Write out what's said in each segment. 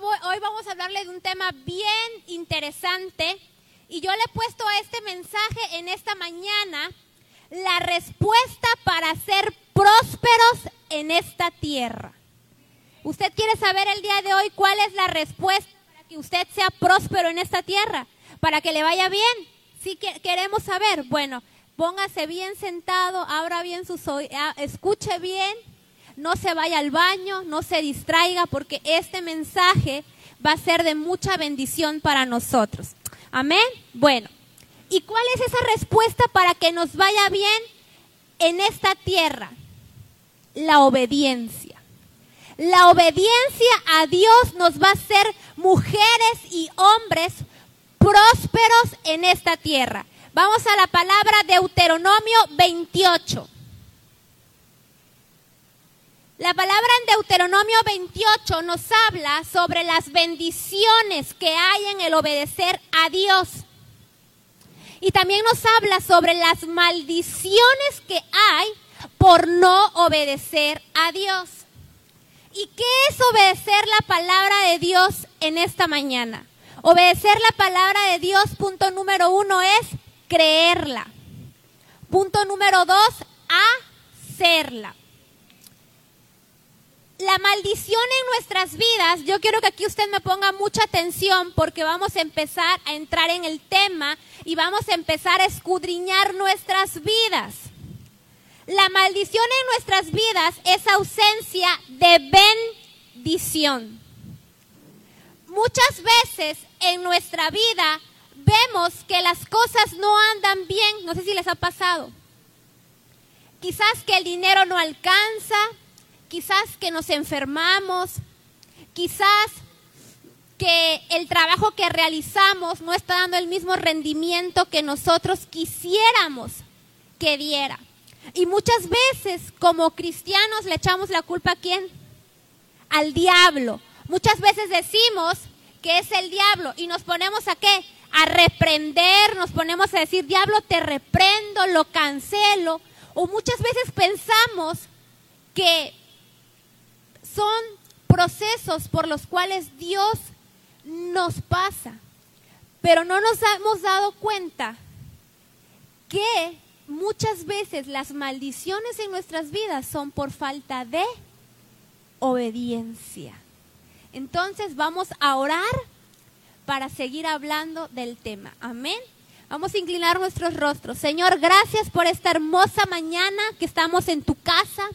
hoy vamos a hablarle de un tema bien interesante y yo le he puesto a este mensaje en esta mañana la respuesta para ser prósperos en esta tierra. ¿Usted quiere saber el día de hoy cuál es la respuesta para que usted sea próspero en esta tierra? Para que le vaya bien. Si queremos saber, bueno, póngase bien sentado, abra bien sus oídos, escuche bien, no se vaya al baño, no se distraiga, porque este mensaje va a ser de mucha bendición para nosotros. Amén. Bueno, ¿y cuál es esa respuesta para que nos vaya bien en esta tierra? La obediencia. La obediencia a Dios nos va a hacer mujeres y hombres prósperos en esta tierra. Vamos a la palabra Deuteronomio 28. La palabra en Deuteronomio 28 nos habla sobre las bendiciones que hay en el obedecer a Dios. Y también nos habla sobre las maldiciones que hay por no obedecer a Dios. ¿Y qué es obedecer la palabra de Dios en esta mañana? Obedecer la palabra de Dios, punto número uno, es creerla. Punto número dos, hacerla. La maldición en nuestras vidas, yo quiero que aquí usted me ponga mucha atención porque vamos a empezar a entrar en el tema y vamos a empezar a escudriñar nuestras vidas. La maldición en nuestras vidas es ausencia de bendición. Muchas veces en nuestra vida vemos que las cosas no andan bien, no sé si les ha pasado. Quizás que el dinero no alcanza, quizás que nos enfermamos, quizás que el trabajo que realizamos no está dando el mismo rendimiento que nosotros quisiéramos que diera. Y muchas veces como cristianos le echamos la culpa a quién? Al diablo. Muchas veces decimos que es el diablo y nos ponemos a qué? A reprender, nos ponemos a decir, diablo, te reprendo, lo cancelo. O muchas veces pensamos que son procesos por los cuales Dios nos pasa. Pero no nos hemos dado cuenta que muchas veces las maldiciones en nuestras vidas son por falta de obediencia. Entonces vamos a orar para seguir hablando del tema. Amén. Vamos a inclinar nuestros rostros. Señor, gracias por esta hermosa mañana que estamos en tu casa.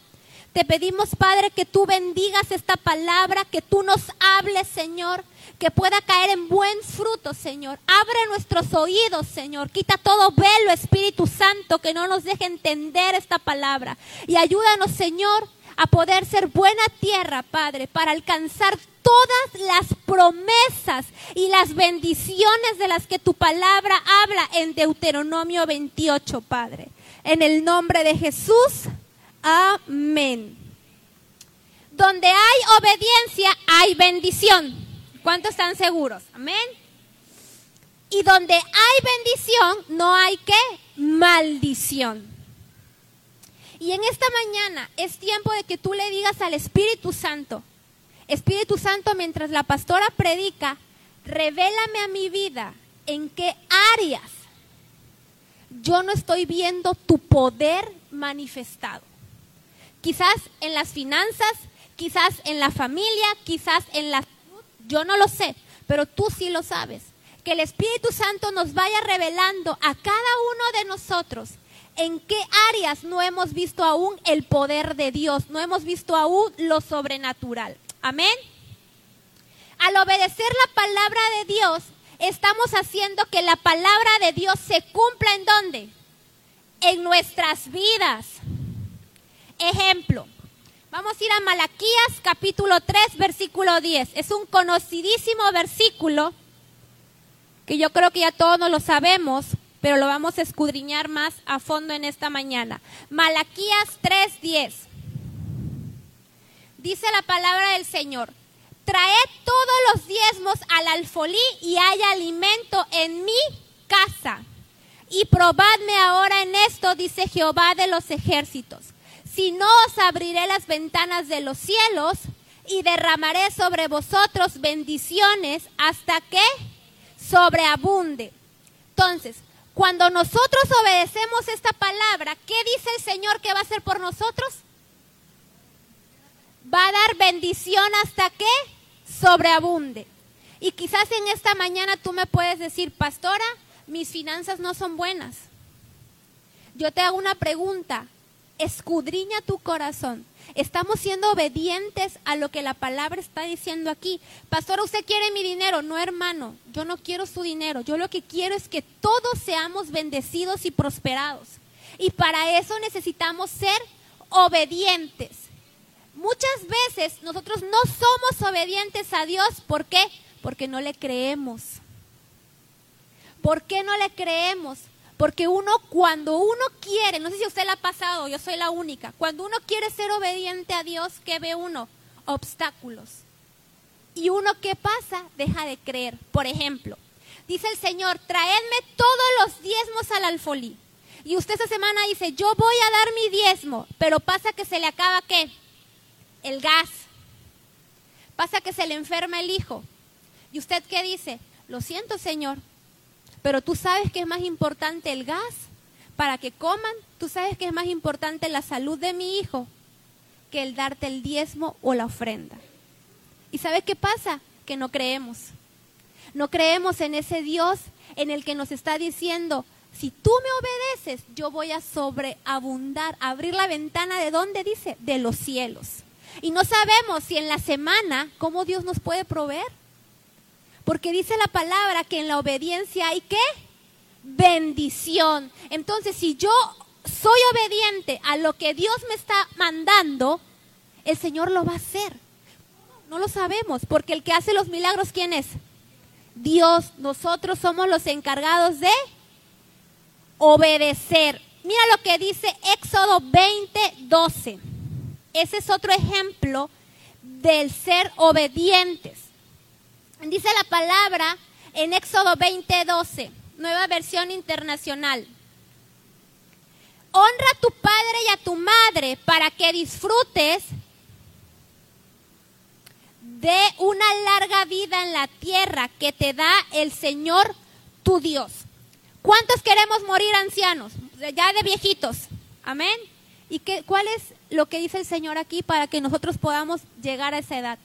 Te pedimos, Padre, que tú bendigas esta palabra, que tú nos hables, Señor, que pueda caer en buen fruto, Señor. Abre nuestros oídos, Señor. Quita todo velo, Espíritu Santo, que no nos deje entender esta palabra. Y ayúdanos, Señor, a poder ser buena tierra, Padre, para alcanzar todas las promesas y las bendiciones de las que tu palabra habla en Deuteronomio 28, Padre. En el nombre de Jesús. Amén. Donde hay obediencia, hay bendición. ¿Cuántos están seguros? Amén. Y donde hay bendición, no hay qué? Maldición. Y en esta mañana es tiempo de que tú le digas al Espíritu Santo, Espíritu Santo, mientras la pastora predica, revélame a mi vida en qué áreas yo no estoy viendo tu poder manifestado. Quizás en las finanzas, quizás en la familia, quizás en la yo no lo sé, pero tú sí lo sabes. Que el Espíritu Santo nos vaya revelando a cada uno de nosotros en qué áreas no hemos visto aún el poder de Dios, no hemos visto aún lo sobrenatural. Amén. Al obedecer la palabra de Dios, estamos haciendo que la palabra de Dios se cumpla en dónde? En nuestras vidas. Ejemplo, vamos a ir a Malaquías capítulo 3, versículo 10. Es un conocidísimo versículo que yo creo que ya todos nos lo sabemos, pero lo vamos a escudriñar más a fondo en esta mañana. Malaquías 3, 10. Dice la palabra del Señor, traed todos los diezmos al alfolí y haya alimento en mi casa. Y probadme ahora en esto, dice Jehová de los ejércitos. Si no os abriré las ventanas de los cielos, y derramaré sobre vosotros bendiciones hasta que sobreabunde. Entonces, cuando nosotros obedecemos esta palabra, ¿qué dice el Señor que va a hacer por nosotros? Va a dar bendición hasta que sobreabunde. Y quizás en esta mañana tú me puedes decir, pastora, mis finanzas no son buenas. Yo te hago una pregunta, escudriña tu corazón. Estamos siendo obedientes a lo que la palabra está diciendo aquí. Pastor, usted quiere mi dinero. No, hermano, yo no quiero su dinero. Yo lo que quiero es que todos seamos bendecidos y prosperados. Y para eso necesitamos ser obedientes. Muchas veces nosotros no somos obedientes a Dios. ¿Por qué? Porque no le creemos. ¿Por qué no le creemos? Porque uno, cuando uno quiere, no sé si usted le ha pasado, yo soy la única, cuando uno quiere ser obediente a Dios, ¿qué ve uno? Obstáculos. Y uno, ¿qué pasa? Deja de creer. Por ejemplo, dice el Señor, traedme todos los diezmos al alfolí. Y usted esta semana dice, yo voy a dar mi diezmo, pero pasa que se le acaba qué? El gas. Pasa que se le enferma el hijo. ¿Y usted qué dice? Lo siento, Señor, pero tú sabes que es más importante el gas para que coman. Tú sabes que es más importante la salud de mi hijo que el darte el diezmo o la ofrenda. ¿Y sabes qué pasa? Que no creemos. No creemos en ese Dios en el que nos está diciendo, si tú me obedeces, yo voy a sobreabundar, abrir la ventana de dónde dice, de los cielos. Y no sabemos si en la semana, cómo Dios nos puede proveer. Porque dice la palabra que en la obediencia hay qué? Bendición. Entonces, si yo soy obediente a lo que Dios me está mandando, el Señor lo va a hacer. No lo sabemos, porque el que hace los milagros, ¿quién es? Dios. Nosotros somos los encargados de obedecer. Mira lo que dice Éxodo 20, 12. Ese es otro ejemplo del ser obedientes. Dice la palabra en Éxodo 20:12, nueva versión internacional. Honra a tu padre y a tu madre para que disfrutes de una larga vida en la tierra que te da el Señor tu Dios. ¿Cuántos queremos morir ancianos? Ya de viejitos. Amén. ¿Y qué, cuál es lo que dice el Señor aquí para que nosotros podamos llegar a esa edad?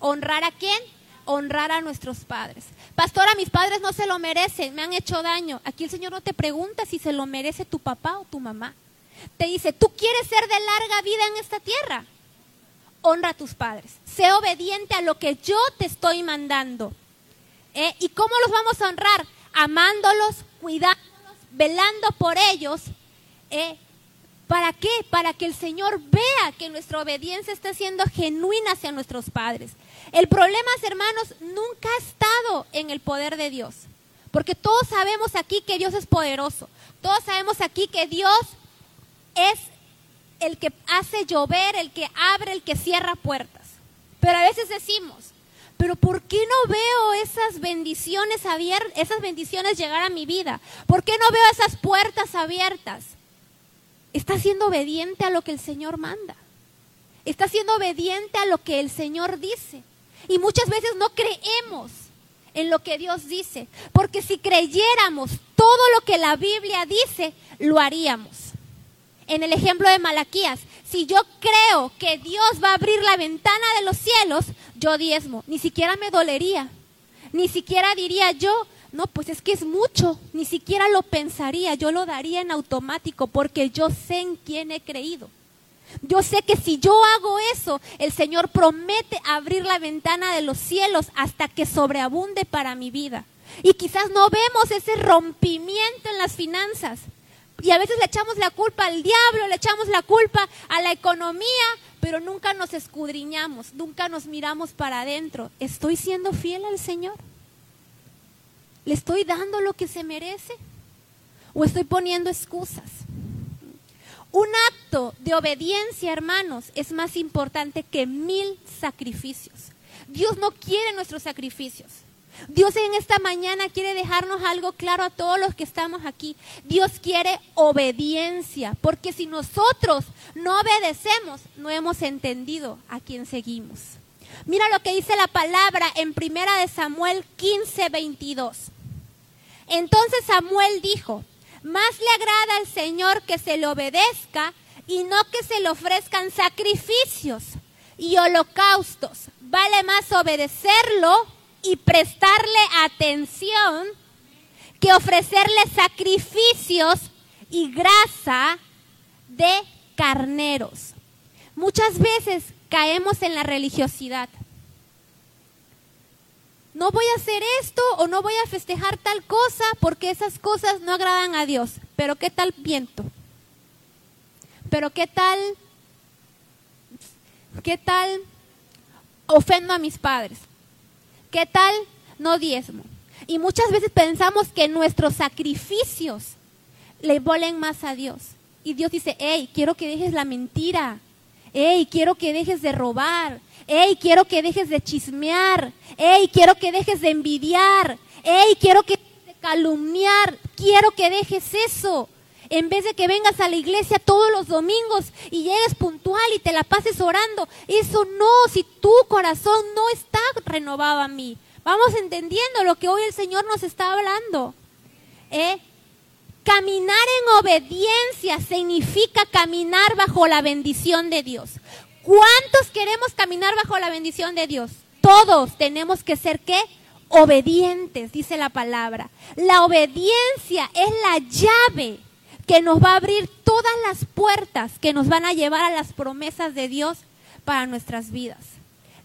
¿Honrar a quién? Honrar a nuestros padres. Pastora, mis padres no se lo merecen, me han hecho daño. Aquí el Señor no te pregunta si se lo merece tu papá o tu mamá. Te dice, ¿tú quieres ser de larga vida en esta tierra? Honra a tus padres. Sé obediente a lo que yo te estoy mandando. ¿Eh? ¿Y cómo los vamos a honrar? Amándolos, cuidándolos, velando por ellos. ¿Eh? ¿Para qué? Para que el Señor vea que nuestra obediencia está siendo genuina hacia nuestros padres. El problema, hermanos, nunca ha estado en el poder de Dios. Porque todos sabemos aquí que Dios es poderoso. Todos sabemos aquí que Dios es el que hace llover, el que abre, el que cierra puertas. Pero a veces decimos, pero ¿por qué no veo esas bendiciones abiertas, esas bendiciones llegar a mi vida? ¿Por qué no veo esas puertas abiertas? Está siendo obediente a lo que el Señor manda. Está siendo obediente a lo que el Señor dice. Y muchas veces no creemos en lo que Dios dice, porque si creyéramos todo lo que la Biblia dice, lo haríamos. En el ejemplo de Malaquías, si yo creo que Dios va a abrir la ventana de los cielos, yo diezmo, ni siquiera me dolería, ni siquiera diría yo, no, pues es que es mucho, ni siquiera lo pensaría, yo lo daría en automático porque yo sé en quién he creído. Yo sé que si yo hago eso, el Señor promete abrir la ventana de los cielos hasta que sobreabunde para mi vida. Y quizás no vemos ese rompimiento en las finanzas. Y a veces le echamos la culpa al diablo, le echamos la culpa a la economía, pero nunca nos escudriñamos, nunca nos miramos para adentro. ¿Estoy siendo fiel al Señor? ¿Le estoy dando lo que se merece? ¿O estoy poniendo excusas? Un acto de obediencia, hermanos, es más importante que mil sacrificios. Dios no quiere nuestros sacrificios. Dios en esta mañana quiere dejarnos algo claro a todos los que estamos aquí. Dios quiere obediencia, porque si nosotros no obedecemos, no hemos entendido a quién seguimos. Mira lo que dice la palabra en primera de Samuel 15, 22. Entonces Samuel dijo, más le agrada al Señor que se le obedezca y no que se le ofrezcan sacrificios y holocaustos. Vale más obedecerlo y prestarle atención que ofrecerle sacrificios y grasa de carneros. Muchas veces caemos en la religiosidad. No voy a hacer esto o no voy a festejar tal cosa porque esas cosas no agradan a Dios. Pero ¿qué tal viento? Pero ¿qué tal? ¿Qué tal ofendo a mis padres? ¿Qué tal no diezmo? Y muchas veces pensamos que nuestros sacrificios le volen más a Dios. Y Dios dice, hey, quiero que dejes la mentira. Hey, quiero que dejes de robar. Hey, quiero que dejes de chismear. Hey, quiero que dejes de envidiar. Hey, quiero que dejes de calumniar. Quiero que dejes eso. En vez de que vengas a la iglesia todos los domingos y llegues puntual y te la pases orando. Eso no, si tu corazón no está renovado a mí. Vamos entendiendo lo que hoy el Señor nos está hablando. ¿Eh? Caminar en obediencia significa caminar bajo la bendición de Dios. ¿Cuántos queremos caminar bajo la bendición de Dios? Todos tenemos que ser qué? Obedientes, dice la palabra. La obediencia es la llave que nos va a abrir todas las puertas que nos van a llevar a las promesas de Dios para nuestras vidas.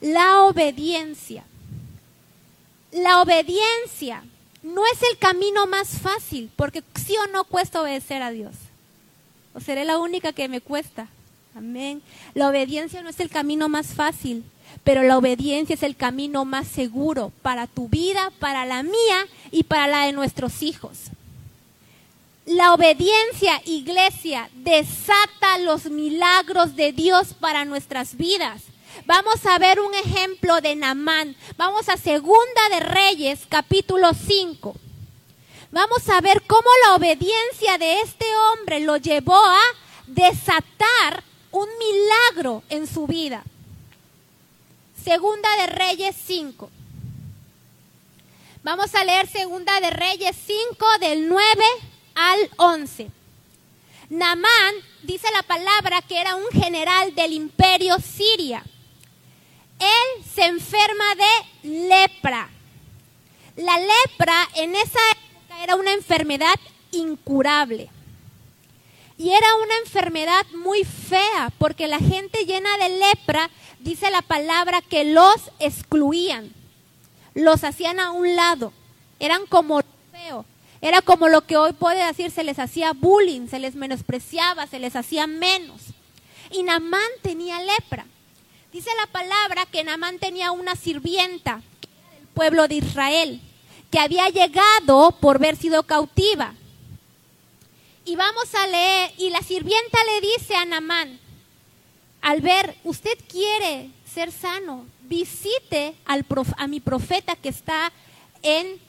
La obediencia. La obediencia no es el camino más fácil, porque sí o no cuesta obedecer a Dios. O seré la única que me cuesta. Amén. La obediencia no es el camino más fácil, pero la obediencia es el camino más seguro para tu vida, para la mía y para la de nuestros hijos. La obediencia, iglesia, desata los milagros de Dios para nuestras vidas. Vamos a ver un ejemplo de Namán. Vamos a Segunda de Reyes, capítulo 5. Vamos a ver cómo la obediencia de este hombre lo llevó a desatar un milagro en su vida. Segunda de Reyes 5. Vamos a leer Segunda de Reyes 5 del 9 al 11. Namán dice la palabra que era un general del imperio Siria él se enferma de lepra. La lepra en esa época era una enfermedad incurable. Y era una enfermedad muy fea, porque la gente llena de lepra, dice la palabra, que los excluían, los hacían a un lado, eran como feo, era como lo que hoy puede decir, se les hacía bullying, se les menospreciaba, se les hacía menos. Y Namán tenía lepra. Dice la palabra que Namán tenía una sirvienta del pueblo de Israel, que había llegado por haber sido cautiva. Y vamos a leer, y la sirvienta le dice a Namán, al ver, usted quiere ser sano, visite al a mi profeta que está en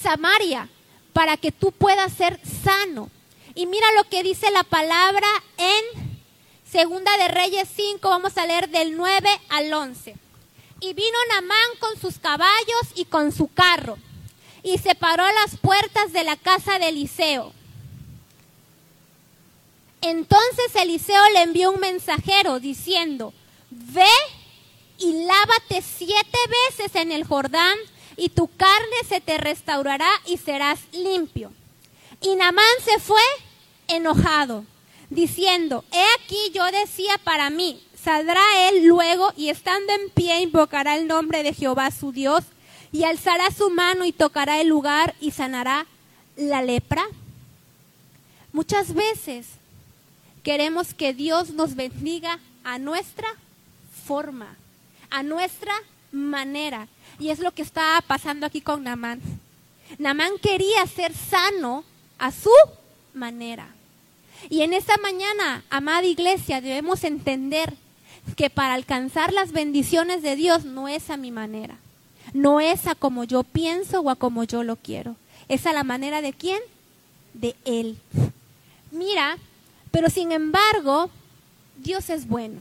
Samaria para que tú puedas ser sano. Y mira lo que dice la palabra en Segunda de Reyes 5, vamos a leer del 9 al 11. Y vino Namán con sus caballos y con su carro, y se paró a las puertas de la casa de Eliseo. Entonces Eliseo le envió un mensajero diciendo, ve y lávate siete veces en el Jordán, y tu carne se te restaurará y serás limpio. Y Namán se fue enojado diciendo, he aquí yo decía para mí, saldrá él luego y estando en pie invocará el nombre de Jehová su Dios y alzará su mano y tocará el lugar y sanará la lepra. Muchas veces queremos que Dios nos bendiga a nuestra forma, a nuestra manera. Y es lo que está pasando aquí con Namán. Namán quería ser sano a su manera. Y en esta mañana, amada iglesia, debemos entender que para alcanzar las bendiciones de Dios no es a mi manera, no es a como yo pienso o a como yo lo quiero, es a la manera de quién? De Él. Mira, pero sin embargo, Dios es bueno.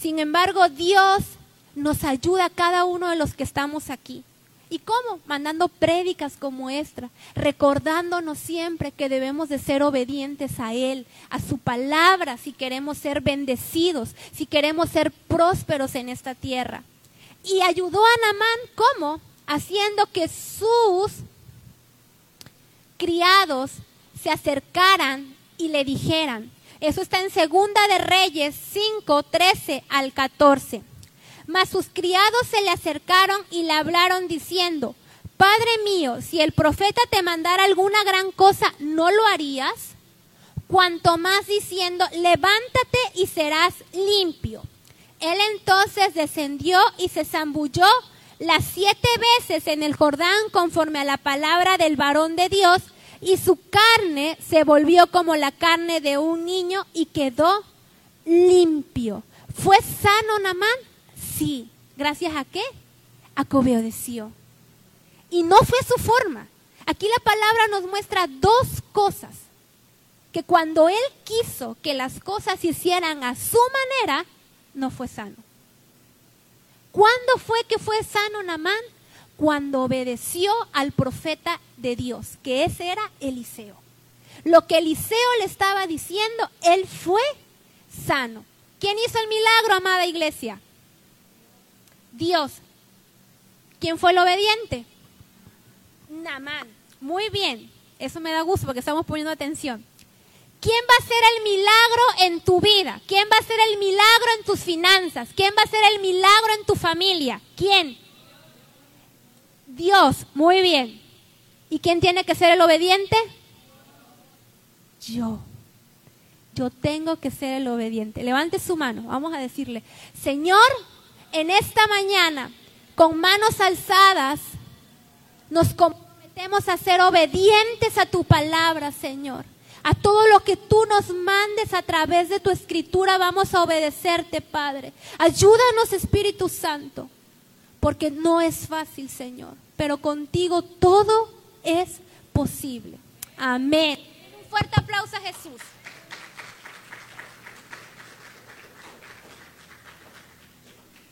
Sin embargo, Dios nos ayuda a cada uno de los que estamos aquí. ¿Y cómo? Mandando prédicas como esta, recordándonos siempre que debemos de ser obedientes a Él, a su palabra, si queremos ser bendecidos, si queremos ser prósperos en esta tierra. Y ayudó a Namán, ¿cómo? Haciendo que sus criados se acercaran y le dijeran. Eso está en Segunda de Reyes 5, 13 al 14. Mas sus criados se le acercaron y le hablaron diciendo, Padre mío, si el profeta te mandara alguna gran cosa, ¿no lo harías? Cuanto más diciendo, levántate y serás limpio. Él entonces descendió y se zambulló las siete veces en el Jordán conforme a la palabra del varón de Dios, y su carne se volvió como la carne de un niño y quedó limpio. ¿Fue sano Namán? Sí. ¿Gracias a qué? A que obedeció. Y no fue su forma. Aquí la palabra nos muestra dos cosas. Que cuando él quiso que las cosas se hicieran a su manera, no fue sano. ¿Cuándo fue que fue sano Namán? Cuando obedeció al profeta de Dios, que ese era Eliseo. Lo que Eliseo le estaba diciendo, él fue sano. ¿Quién hizo el milagro, amada iglesia? Dios. ¿Quién fue el obediente? Namán. Muy bien. Eso me da gusto porque estamos poniendo atención. ¿Quién va a ser el milagro en tu vida? ¿Quién va a ser el milagro en tus finanzas? ¿Quién va a ser el milagro en tu familia? ¿Quién? Dios. Muy bien. ¿Y quién tiene que ser el obediente? Yo. Yo tengo que ser el obediente. Levante su mano. Vamos a decirle, Señor, en esta mañana, con manos alzadas, nos comprometemos a ser obedientes a tu palabra, Señor. A todo lo que tú nos mandes a través de tu escritura vamos a obedecerte, Padre. Ayúdanos, Espíritu Santo, porque no es fácil, Señor, pero contigo todo es posible. Amén. Un fuerte aplauso a Jesús.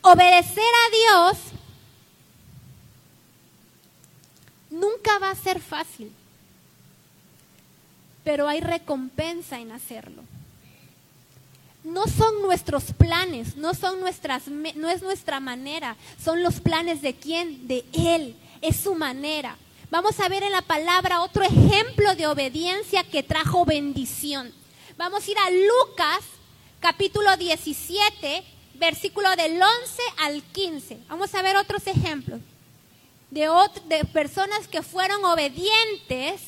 obedecer a Dios nunca va a ser fácil, pero hay recompensa en hacerlo. No son nuestros planes, no son nuestras, no es nuestra manera, son los planes de quién, de Él, es su manera. Vamos a ver en la palabra otro ejemplo de obediencia que trajo bendición. Vamos a ir a Lucas capítulo 17, versículo del 11 al 15. Vamos a ver otros ejemplos de, de personas que fueron obedientes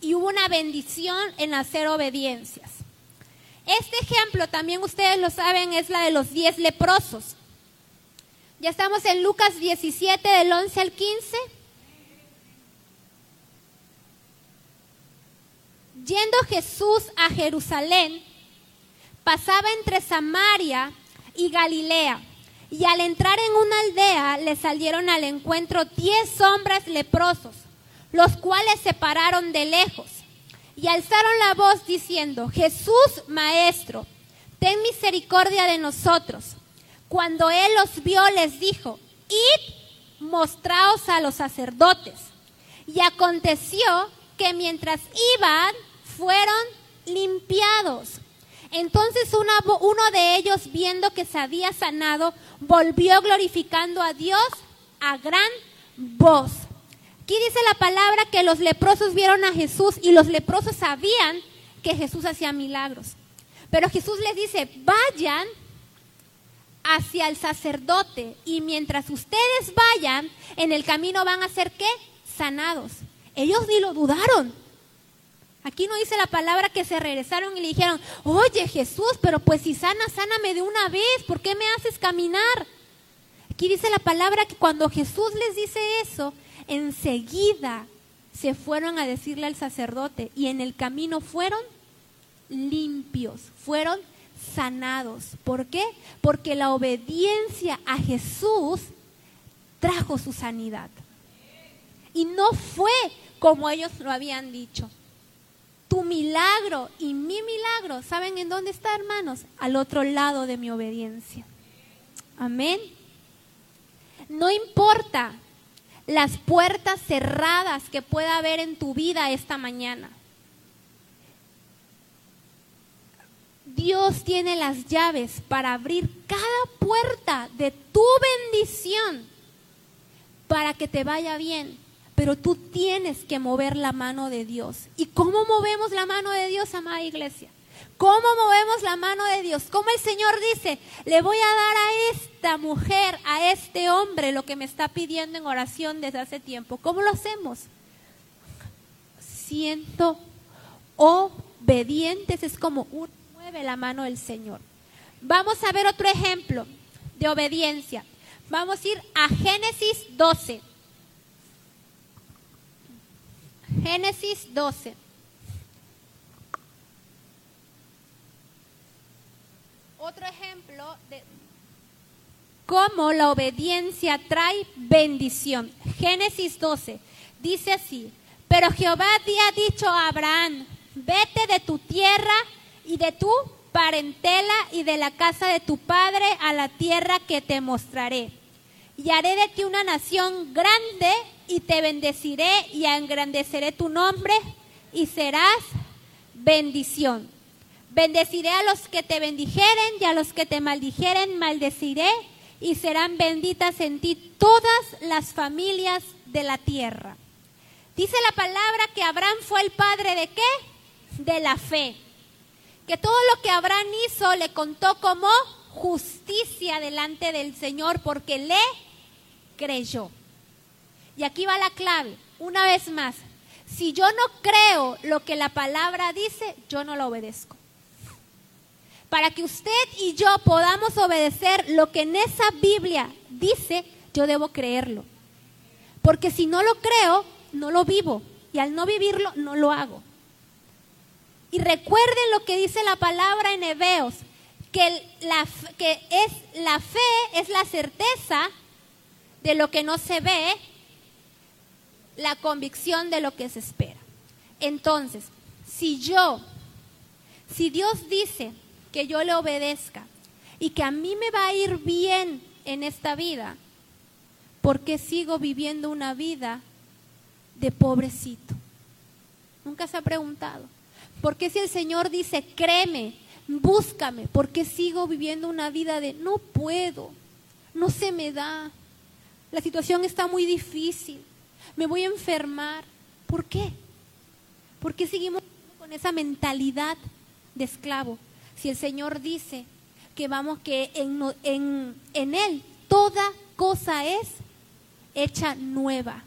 y hubo una bendición en hacer obediencias. Este ejemplo, también ustedes lo saben, es la de los diez leprosos. Ya estamos en Lucas 17 del 11 al 15. Yendo Jesús a Jerusalén, pasaba entre Samaria y Galilea. Y al entrar en una aldea le salieron al encuentro diez hombres leprosos, los cuales se pararon de lejos y alzaron la voz diciendo, Jesús, Maestro, ten misericordia de nosotros. Cuando él los vio, les dijo, id, mostraos a los sacerdotes. Y aconteció que mientras iban, fueron limpiados. Entonces uno de ellos, viendo que se había sanado, volvió glorificando a Dios a gran voz. Aquí dice la palabra que los leprosos vieron a Jesús y los leprosos sabían que Jesús hacía milagros. Pero Jesús les dice, vayan hacia el sacerdote y mientras ustedes vayan, en el camino van a ser qué? Sanados. Ellos ni lo dudaron. Aquí no dice la palabra que se regresaron y le dijeron, oye Jesús, pero pues si sana, sáname de una vez, ¿por qué me haces caminar? Aquí dice la palabra que cuando Jesús les dice eso, enseguida se fueron a decirle al sacerdote y en el camino fueron limpios, fueron sanados. ¿Por qué? Porque la obediencia a Jesús trajo su sanidad. Y no fue como ellos lo habían dicho tu milagro y mi milagro, ¿saben en dónde está, hermanos? Al otro lado de mi obediencia. Amén. No importa las puertas cerradas que pueda haber en tu vida esta mañana. Dios tiene las llaves para abrir cada puerta de tu bendición para que te vaya bien. Pero tú tienes que mover la mano de Dios. ¿Y cómo movemos la mano de Dios, amada iglesia? ¿Cómo movemos la mano de Dios? ¿Cómo el Señor dice, le voy a dar a esta mujer, a este hombre, lo que me está pidiendo en oración desde hace tiempo? ¿Cómo lo hacemos? Siento obedientes, es como mueve la mano del Señor. Vamos a ver otro ejemplo de obediencia. Vamos a ir a Génesis 12. Génesis 12. Otro ejemplo de cómo la obediencia trae bendición. Génesis 12 dice así, pero Jehová había dicho a Abraham, vete de tu tierra y de tu parentela y de la casa de tu padre a la tierra que te mostraré. Y haré de ti una nación grande y te bendeciré y engrandeceré tu nombre y serás bendición. Bendeciré a los que te bendijeren y a los que te maldijeren maldeciré y serán benditas en ti todas las familias de la tierra. Dice la palabra que Abraham fue el padre de qué? De la fe. Que todo lo que Abraham hizo le contó como justicia delante del Señor porque le creyó. Y aquí va la clave, una vez más. Si yo no creo lo que la palabra dice, yo no lo obedezco para que usted y yo podamos obedecer lo que en esa Biblia dice, yo debo creerlo. Porque si no lo creo, no lo vivo. Y al no vivirlo, no lo hago. Y recuerden lo que dice la palabra en Hebreos, que, la, que es, la fe es la certeza de lo que no se ve, la convicción de lo que se espera. Entonces, si yo, si Dios dice, que yo le obedezca y que a mí me va a ir bien en esta vida, ¿por qué sigo viviendo una vida de pobrecito? Nunca se ha preguntado. ¿Por qué si el Señor dice, créeme, búscame, ¿por qué sigo viviendo una vida de no puedo, no se me da, la situación está muy difícil, me voy a enfermar? ¿Por qué? ¿Por qué seguimos con esa mentalidad de esclavo? si el Señor dice que vamos, que en, en, en Él toda cosa es hecha nueva.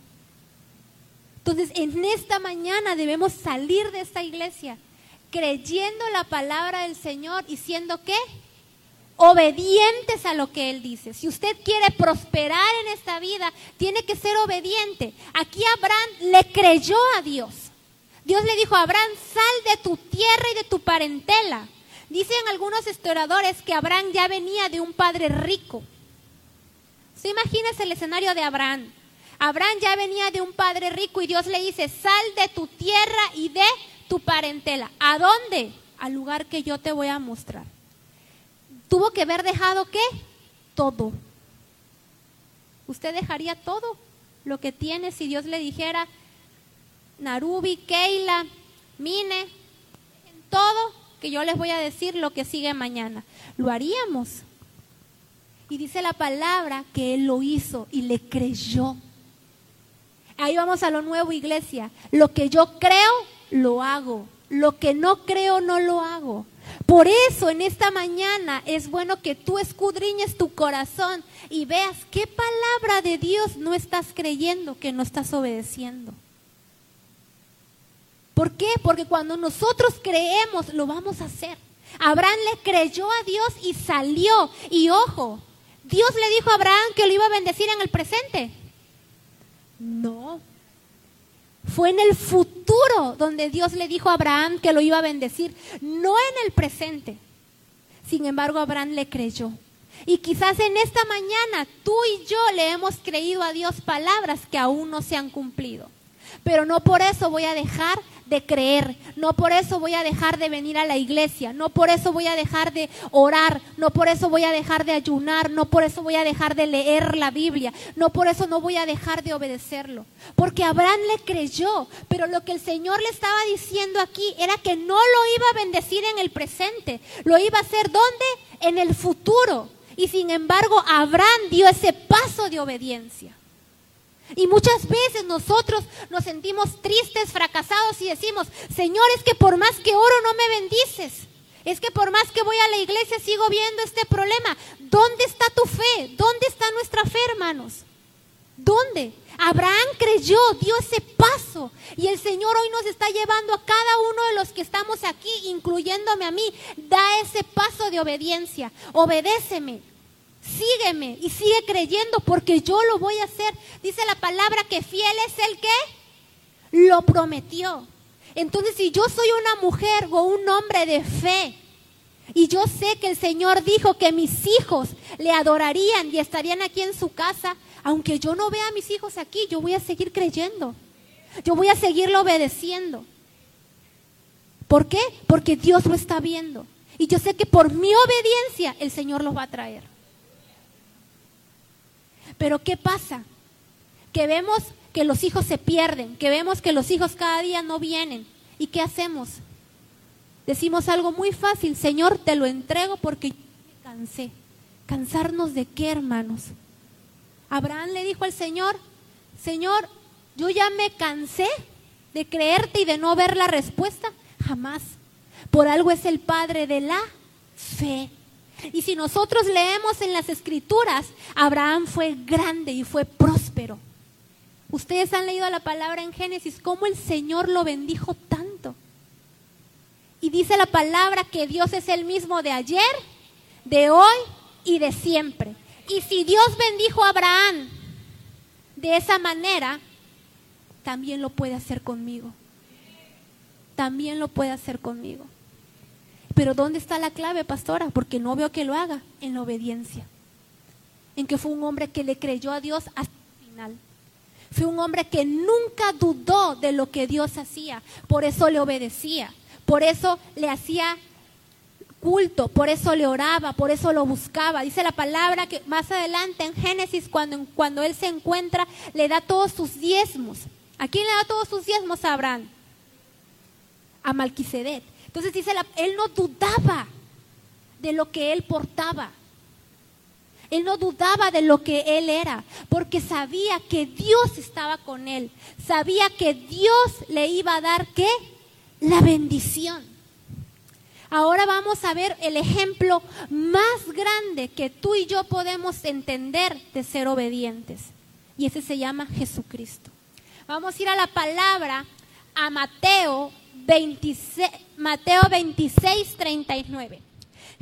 Entonces, en esta mañana debemos salir de esta iglesia creyendo la palabra del Señor y siendo qué? Obedientes a lo que Él dice. Si usted quiere prosperar en esta vida, tiene que ser obediente. Aquí Abraham le creyó a Dios. Dios le dijo Abraham, sal de tu tierra y de tu parentela Dicen algunos historiadores que Abraham ya venía de un padre rico. ¿Se imagínese el escenario de Abraham. Abraham ya venía de un padre rico y Dios le dice, sal de tu tierra y de tu parentela. ¿A dónde? Al lugar que yo te voy a mostrar. Tuvo que haber dejado qué? Todo. ¿Usted dejaría todo lo que tiene si Dios le dijera, Narubi, Keila, Mine, todo que yo les voy a decir lo que sigue mañana. Lo haríamos. Y dice la palabra que Él lo hizo y le creyó. Ahí vamos a lo nuevo, iglesia. Lo que yo creo, lo hago. Lo que no creo, no lo hago. Por eso en esta mañana es bueno que tú escudriñes tu corazón y veas qué palabra de Dios no estás creyendo, que no estás obedeciendo. ¿Por qué? Porque cuando nosotros creemos, lo vamos a hacer. Abraham le creyó a Dios y salió. Y ojo, Dios le dijo a Abraham que lo iba a bendecir en el presente. No. Fue en el futuro donde Dios le dijo a Abraham que lo iba a bendecir, no en el presente. Sin embargo, Abraham le creyó. Y quizás en esta mañana tú y yo le hemos creído a Dios palabras que aún no se han cumplido. Pero no por eso voy a dejar de creer. No por eso voy a dejar de venir a la iglesia. No por eso voy a dejar de orar. No por eso voy a dejar de ayunar. No por eso voy a dejar de leer la Biblia. No por eso no voy a dejar de obedecerlo. Porque Abraham le creyó. Pero lo que el Señor le estaba diciendo aquí era que no lo iba a bendecir en el presente. Lo iba a hacer ¿dónde? En el futuro. Y sin embargo, Abraham dio ese paso de obediencia. Y muchas veces nosotros nos sentimos tristes, fracasados y decimos, Señor, es que por más que oro no me bendices. Es que por más que voy a la iglesia sigo viendo este problema. ¿Dónde está tu fe? ¿Dónde está nuestra fe, hermanos? ¿Dónde? Abraham creyó, dio ese paso. Y el Señor hoy nos está llevando a cada uno de los que estamos aquí, incluyéndome a mí, da ese paso de obediencia. Obedéceme sígueme y sigue creyendo porque yo lo voy a hacer. Dice la palabra que fiel es el que lo prometió. Entonces, si yo soy una mujer o un hombre de fe, y yo sé que el Señor dijo que mis hijos le adorarían y estarían aquí en su casa, aunque yo no vea a mis hijos aquí, yo voy a seguir creyendo. Yo voy a seguirlo obedeciendo. ¿Por qué? Porque Dios lo está viendo. Y yo sé que por mi obediencia el Señor los va a traer. Pero ¿qué pasa? Que vemos que los hijos se pierden, que vemos que los hijos cada día no vienen. ¿Y qué hacemos? Decimos algo muy fácil, Señor, te lo entrego porque me cansé. ¿Cansarnos de qué, hermanos? Abraham le dijo al Señor, Señor, yo ya me cansé de creerte y de no ver la respuesta. Jamás. Por algo es el Padre de la fe. Y si nosotros leemos en las escrituras, Abraham fue grande y fue próspero. Ustedes han leído la palabra en Génesis, cómo el Señor lo bendijo tanto. Y dice la palabra que Dios es el mismo de ayer, de hoy y de siempre. Y si Dios bendijo a Abraham de esa manera, también lo puede hacer conmigo. También lo puede hacer conmigo. Pero ¿dónde está la clave, pastora? Porque no veo que lo haga en la obediencia. En que fue un hombre que le creyó a Dios hasta el final. Fue un hombre que nunca dudó de lo que Dios hacía. Por eso le obedecía. Por eso le hacía culto, por eso le oraba, por eso lo buscaba. Dice la palabra que más adelante en Génesis, cuando, cuando él se encuentra, le da todos sus diezmos. ¿A quién le da todos sus diezmos a Abraham? A Malquisedec. Entonces dice, él no dudaba de lo que él portaba. Él no dudaba de lo que él era, porque sabía que Dios estaba con él. Sabía que Dios le iba a dar qué? La bendición. Ahora vamos a ver el ejemplo más grande que tú y yo podemos entender de ser obedientes. Y ese se llama Jesucristo. Vamos a ir a la palabra, a Mateo 26, Mateo 26, 39.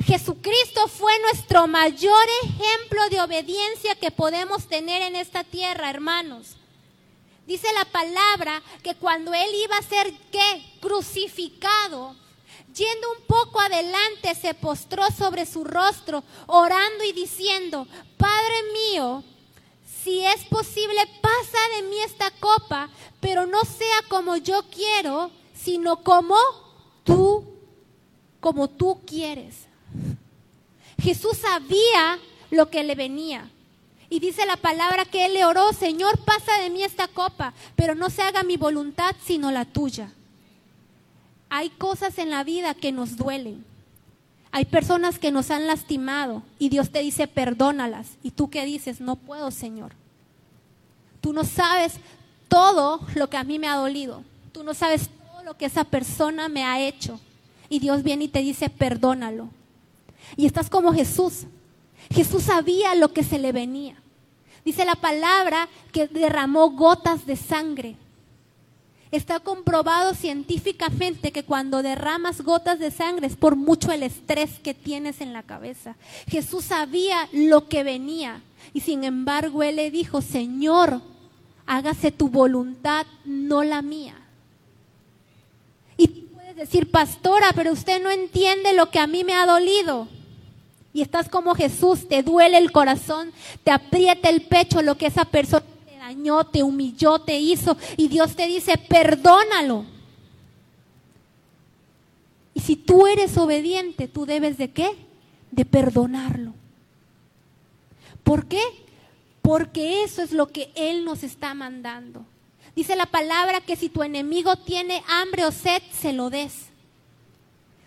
Jesucristo fue nuestro mayor ejemplo de obediencia que podemos tener en esta tierra, hermanos. Dice la palabra que cuando él iba a ser ¿qué? crucificado, yendo un poco adelante, se postró sobre su rostro, orando y diciendo, Padre mío, si es posible, pasa de mí esta copa, pero no sea como yo quiero, sino como tú, como tú quieres. Jesús sabía lo que le venía. Y dice la palabra que él le oró, Señor, pasa de mí esta copa, pero no se haga mi voluntad sino la tuya. Hay cosas en la vida que nos duelen. Hay personas que nos han lastimado y Dios te dice, perdónalas. Y tú qué dices, no puedo, Señor. Tú no sabes todo lo que a mí me ha dolido. Tú no sabes lo que esa persona me ha hecho. Y Dios viene y te dice, perdónalo. Y estás como Jesús. Jesús sabía lo que se le venía. Dice la palabra que derramó gotas de sangre. Está comprobado científicamente que cuando derramas gotas de sangre es por mucho el estrés que tienes en la cabeza. Jesús sabía lo que venía y sin embargo él le dijo, Señor, hágase tu voluntad, no la mía. Decir, pastora, pero usted no entiende lo que a mí me ha dolido. Y estás como Jesús, te duele el corazón, te aprieta el pecho lo que esa persona te dañó, te humilló, te hizo. Y Dios te dice, perdónalo. Y si tú eres obediente, tú debes de qué? De perdonarlo. ¿Por qué? Porque eso es lo que Él nos está mandando. Dice la palabra que si tu enemigo tiene hambre o sed, se lo des.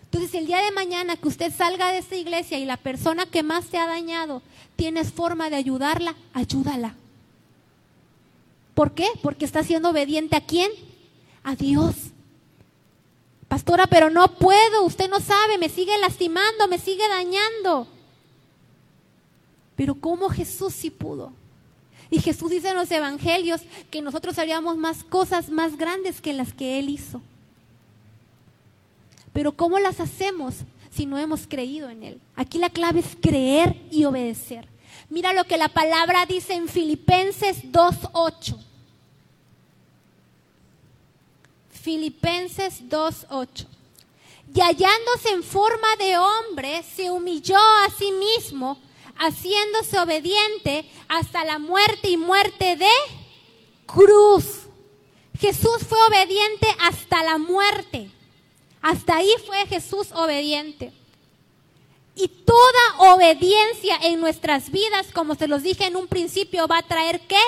Entonces el día de mañana que usted salga de esta iglesia y la persona que más te ha dañado, tienes forma de ayudarla, ayúdala. ¿Por qué? Porque está siendo obediente a quién? A Dios. Pastora, pero no puedo, usted no sabe, me sigue lastimando, me sigue dañando. Pero ¿cómo Jesús sí pudo? Y Jesús dice en los evangelios que nosotros haríamos más cosas más grandes que las que Él hizo. Pero ¿cómo las hacemos si no hemos creído en Él? Aquí la clave es creer y obedecer. Mira lo que la palabra dice en Filipenses 2.8. Filipenses 2.8. Y hallándose en forma de hombre, se humilló a sí mismo, haciéndose obediente hasta la muerte y muerte de cruz. Jesús fue obediente hasta la muerte. Hasta ahí fue Jesús obediente. Y toda obediencia en nuestras vidas, como se los dije en un principio, va a traer qué?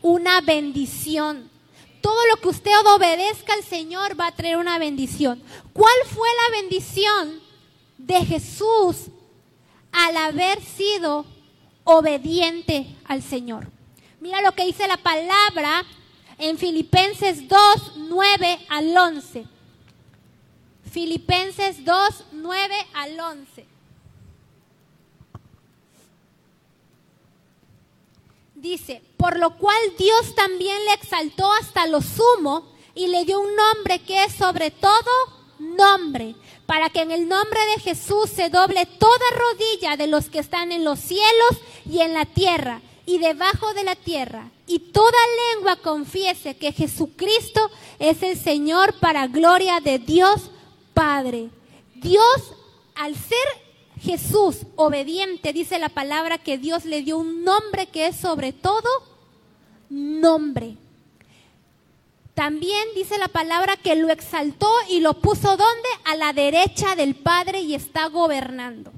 Una bendición todo lo que usted obedezca al Señor va a traer una bendición. ¿Cuál fue la bendición de Jesús al haber sido obediente al Señor? Mira lo que dice la palabra en Filipenses 2, 9 al 11. Filipenses 2, 9 al 11. Dice, por lo cual Dios también le exaltó hasta lo sumo y le dio un nombre que es sobre todo nombre, para que en el nombre de Jesús se doble toda rodilla de los que están en los cielos y en la tierra y debajo de la tierra, y toda lengua confiese que Jesucristo es el Señor para gloria de Dios Padre. Dios, al ser Jesús, obediente, dice la palabra que Dios le dio un nombre que es sobre todo nombre. También dice la palabra que lo exaltó y lo puso donde? A la derecha del Padre y está gobernando.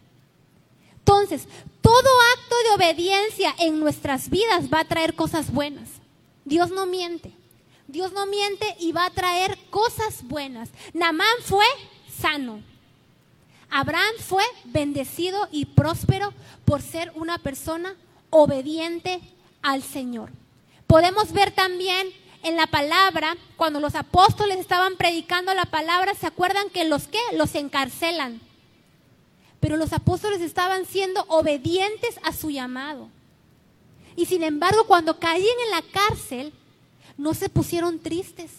Entonces, todo acto de obediencia en nuestras vidas va a traer cosas buenas. Dios no miente. Dios no miente y va a traer cosas buenas. Namán fue sano. Abraham fue bendecido y próspero por ser una persona obediente al Señor. Podemos ver también en la palabra, cuando los apóstoles estaban predicando la palabra, ¿se acuerdan que los que los encarcelan? Pero los apóstoles estaban siendo obedientes a su llamado. Y sin embargo, cuando caían en la cárcel, no se pusieron tristes,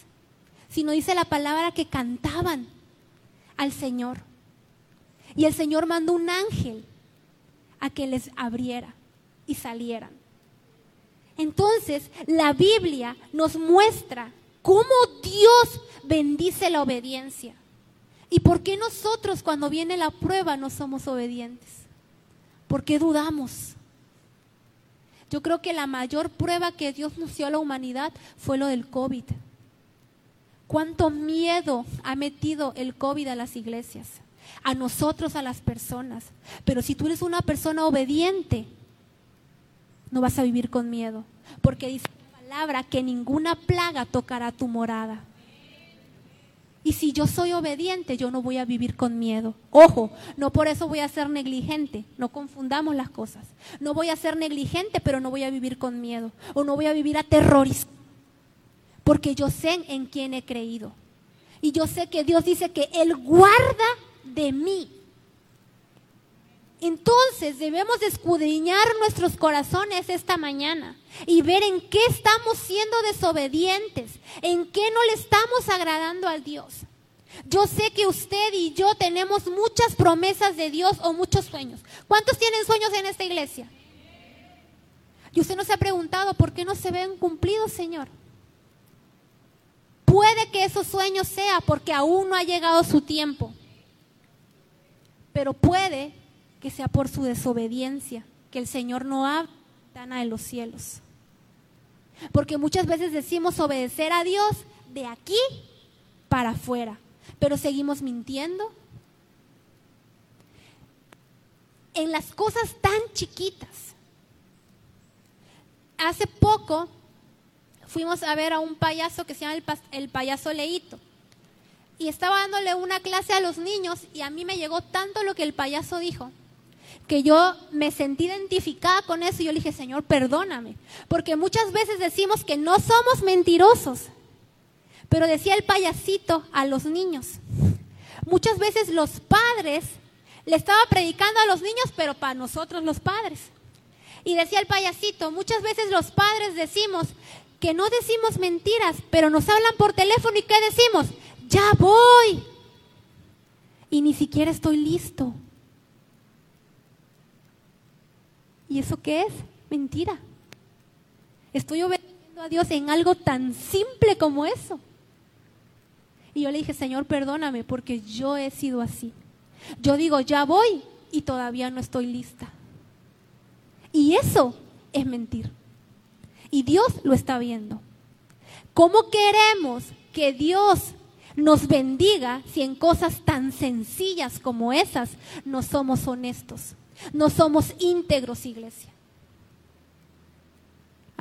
sino dice la palabra que cantaban al Señor. Y el Señor mandó un ángel a que les abriera y salieran. Entonces, la Biblia nos muestra cómo Dios bendice la obediencia. ¿Y por qué nosotros cuando viene la prueba no somos obedientes? ¿Por qué dudamos? Yo creo que la mayor prueba que Dios nos dio a la humanidad fue lo del COVID. ¿Cuánto miedo ha metido el COVID a las iglesias? a nosotros, a las personas. Pero si tú eres una persona obediente, no vas a vivir con miedo, porque dice la palabra que ninguna plaga tocará tu morada. Y si yo soy obediente, yo no voy a vivir con miedo. Ojo, no por eso voy a ser negligente, no confundamos las cosas. No voy a ser negligente, pero no voy a vivir con miedo. O no voy a vivir aterrorizado. Porque yo sé en quién he creído. Y yo sé que Dios dice que Él guarda de mí. Entonces debemos escudriñar nuestros corazones esta mañana y ver en qué estamos siendo desobedientes, en qué no le estamos agradando al Dios. Yo sé que usted y yo tenemos muchas promesas de Dios o muchos sueños. ¿Cuántos tienen sueños en esta iglesia? Y usted no se ha preguntado por qué no se ven cumplidos, Señor. Puede que esos sueños sea porque aún no ha llegado su tiempo pero puede que sea por su desobediencia, que el Señor no habla de los cielos. Porque muchas veces decimos obedecer a Dios de aquí para afuera, pero seguimos mintiendo, en las cosas tan chiquitas. Hace poco fuimos a ver a un payaso que se llama el, payaso Leito. Y estaba dándole una clase a los niños y a mí me llegó tanto lo que el payaso dijo que yo me sentí identificada con eso y yo le dije, Señor, perdóname. Porque muchas veces decimos que no somos mentirosos. Pero decía el payasito a los niños. Muchas veces los padres le estaba predicando a los niños, pero para nosotros los padres. Y decía el payasito, muchas veces los padres decimos que no decimos mentiras, pero nos hablan por teléfono y ¿qué decimos? Ya voy. Y ni siquiera estoy listo. ¿Y eso qué es? Mentira. Estoy obedeciendo a Dios en algo tan simple como eso. Y yo le dije, Señor, perdóname porque yo he sido así. Yo digo, ya voy y todavía no estoy lista. Y eso es mentir. Y Dios lo está viendo. ¿Cómo queremos que Dios nos bendiga si en cosas tan sencillas como esas no somos honestos? No somos íntegros, iglesia.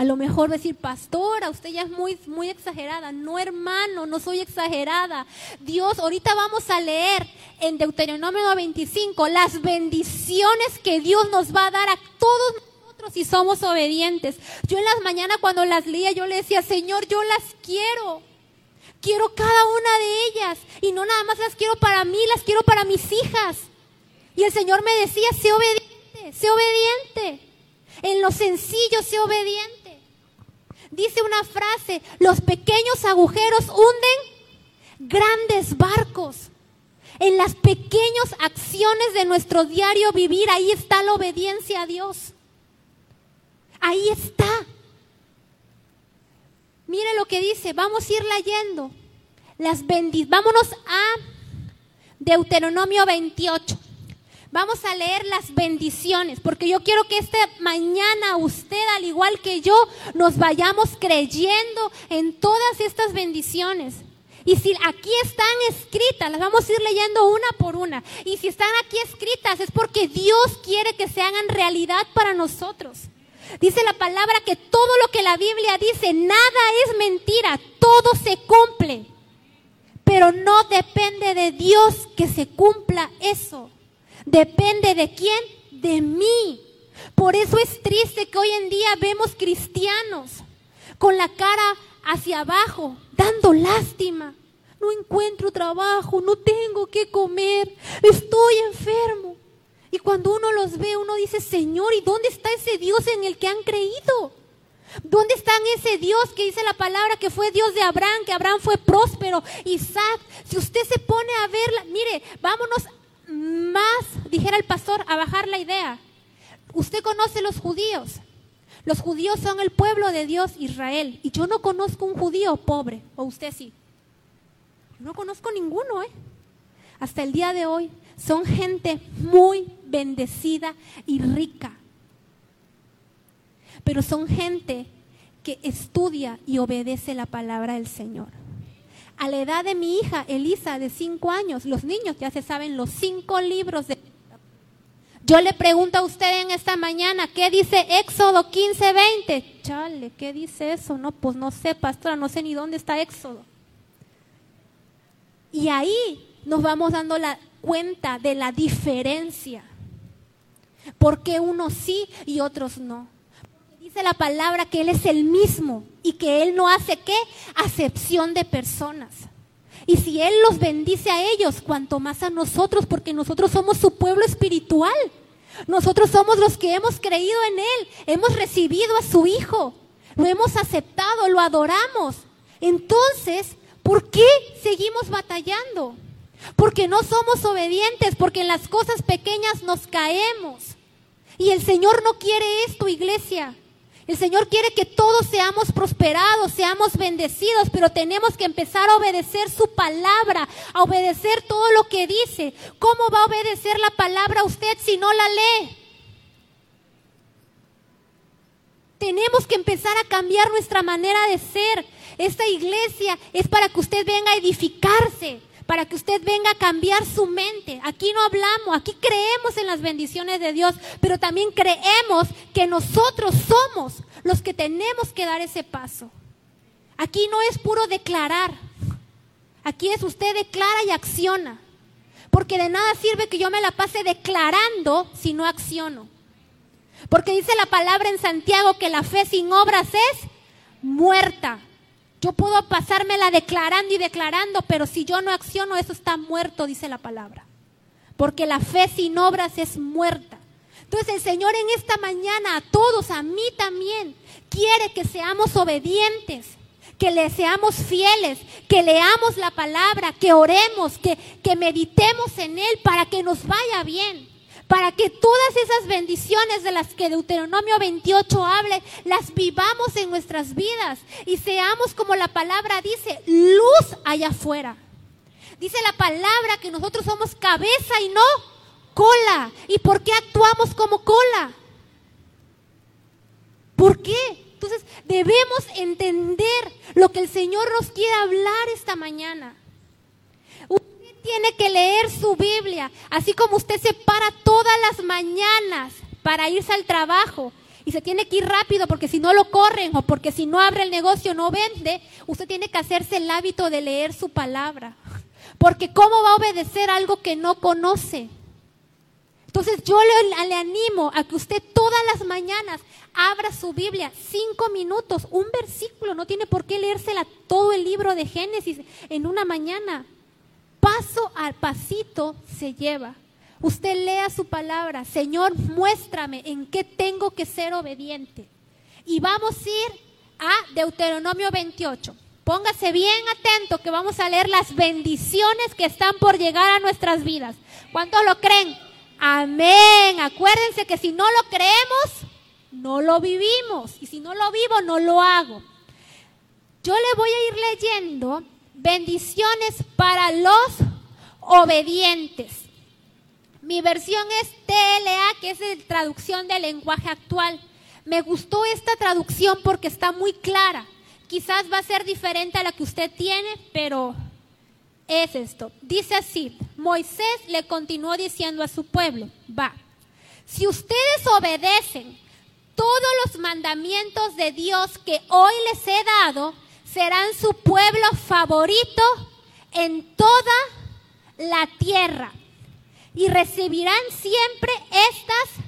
A lo mejor decir, pastora, usted ya es muy, muy exagerada. No, hermano, no soy exagerada. Dios, ahorita vamos a leer en Deuteronomio 25 las bendiciones que Dios nos va a dar a todos nosotros si somos obedientes. Yo en las mañanas cuando las leía, yo le decía, Señor, yo las quiero. Quiero cada una de ellas. Y no nada más las quiero para mí, las quiero para mis hijas. Y el Señor me decía, sé obediente, sé obediente. En lo sencillo, sé obediente. Dice una frase, los pequeños agujeros hunden grandes barcos. En las pequeñas acciones de nuestro diario vivir, ahí está la obediencia a Dios. Ahí está. Mire lo que dice, vamos a ir leyendo. Las Vámonos a Deuteronomio 28. Vamos a leer las bendiciones, porque yo quiero que esta mañana usted, al igual que yo, nos vayamos creyendo en todas estas bendiciones. Y si aquí están escritas, las vamos a ir leyendo una por una. Y si están aquí escritas es porque Dios quiere que se hagan realidad para nosotros. Dice la palabra que todo lo que la Biblia dice, nada es mentira, todo se cumple. Pero no depende de Dios que se cumpla eso. Depende de quién? De mí. Por eso es triste que hoy en día vemos cristianos con la cara hacia abajo, dando lástima. No encuentro trabajo, no tengo que comer, estoy enfermo. Y cuando uno los ve, uno dice, Señor, ¿y dónde está ese Dios en el que han creído? ¿Dónde está ese Dios que dice la palabra que fue Dios de Abraham, que Abraham fue próspero, Isaac? Si usted se pone a verla, mire, vámonos más, dijera el pastor, a bajar la idea. Usted conoce los judíos. Los judíos son el pueblo de Dios, Israel. Y yo no conozco un judío pobre, o usted sí. No conozco ninguno, ¿eh? Hasta el día de hoy son gente muy bendecida y rica. Pero son gente que estudia y obedece la palabra del Señor a la edad de mi hija Elisa, de cinco años, los niños ya se saben los cinco libros de... Yo le pregunto a usted en esta mañana, ¿qué dice Éxodo 15, 20? Chale, ¿qué dice eso? No, pues no sé, pastora, no sé ni dónde está Éxodo. Y ahí nos vamos dando la cuenta de la diferencia. ¿Por qué unos sí y otros no? Dice la palabra que Él es el mismo y que Él no hace qué? Acepción de personas. Y si Él los bendice a ellos, cuanto más a nosotros, porque nosotros somos su pueblo espiritual. Nosotros somos los que hemos creído en Él, hemos recibido a su Hijo, lo hemos aceptado, lo adoramos. Entonces, ¿por qué seguimos batallando? Porque no somos obedientes, porque en las cosas pequeñas nos caemos. Y el Señor no quiere esto, iglesia. El Señor quiere que todos seamos prosperados, seamos bendecidos, pero tenemos que empezar a obedecer su palabra, a obedecer todo lo que dice. ¿Cómo va a obedecer la palabra usted si no la lee? Tenemos que empezar a cambiar nuestra manera de ser. Esta iglesia es para que usted venga a edificarse, para que usted venga a cambiar su mente. Aquí no hablamos, aquí creemos en las bendiciones de Dios, pero también creemos que nosotros somos los que tenemos que dar ese paso. Aquí no es puro declarar, aquí es usted declara y acciona, porque de nada sirve que yo me la pase declarando si no acciono. Porque dice la palabra en Santiago que la fe sin obras es muerta. Yo puedo pasármela declarando y declarando, pero si yo no acciono, eso está muerto, dice la palabra. Porque la fe sin obras es muerta. Entonces el Señor en esta mañana, a todos, a mí también, quiere que seamos obedientes, que le seamos fieles, que leamos la palabra, que oremos, que, que meditemos en Él para que nos vaya bien para que todas esas bendiciones de las que Deuteronomio 28 hable, las vivamos en nuestras vidas y seamos como la palabra dice, luz allá afuera. Dice la palabra que nosotros somos cabeza y no cola. ¿Y por qué actuamos como cola? ¿Por qué? Entonces debemos entender lo que el Señor nos quiere hablar esta mañana tiene que leer su Biblia, así como usted se para todas las mañanas para irse al trabajo y se tiene que ir rápido porque si no lo corren o porque si no abre el negocio no vende, usted tiene que hacerse el hábito de leer su palabra. Porque ¿cómo va a obedecer algo que no conoce? Entonces yo le, le, animo a que usted todas las mañanas abra su Biblia, cinco minutos, un versículo, no tiene por qué leérsela todo el libro de Génesis en una mañana paso al pasito se lleva. Usted lea su palabra, Señor, muéstrame en qué tengo que ser obediente. Y vamos a ir a Deuteronomio 28. Póngase bien atento que vamos a leer las bendiciones que están por llegar a nuestras vidas. ¿Cuántos lo creen? Amén. Acuérdense que si no lo creemos, no lo vivimos. Y si no lo vivo, no lo hago. Yo le voy a ir leyendo bendiciones para los obedientes. Mi versión es TLA, que es la traducción del lenguaje actual. Me gustó esta traducción porque está muy clara. Quizás va a ser diferente a la que usted tiene, pero es esto. Dice así, Moisés le continuó diciendo a su pueblo, va, si ustedes obedecen todos los mandamientos de Dios que hoy les he dado, serán su pueblo favorito en toda la tierra y recibirán siempre estas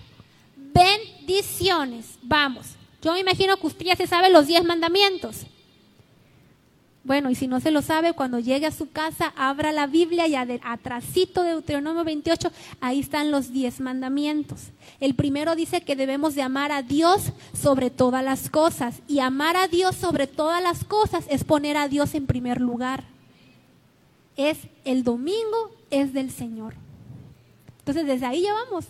bendiciones. Vamos, yo me imagino que usted ya se sabe los diez mandamientos. Bueno, y si no se lo sabe, cuando llegue a su casa, abra la Biblia y atrásito de Deuteronomio 28, ahí están los diez mandamientos. El primero dice que debemos de amar a Dios sobre todas las cosas. Y amar a Dios sobre todas las cosas es poner a Dios en primer lugar. Es el domingo, es del Señor. Entonces, desde ahí ya vamos.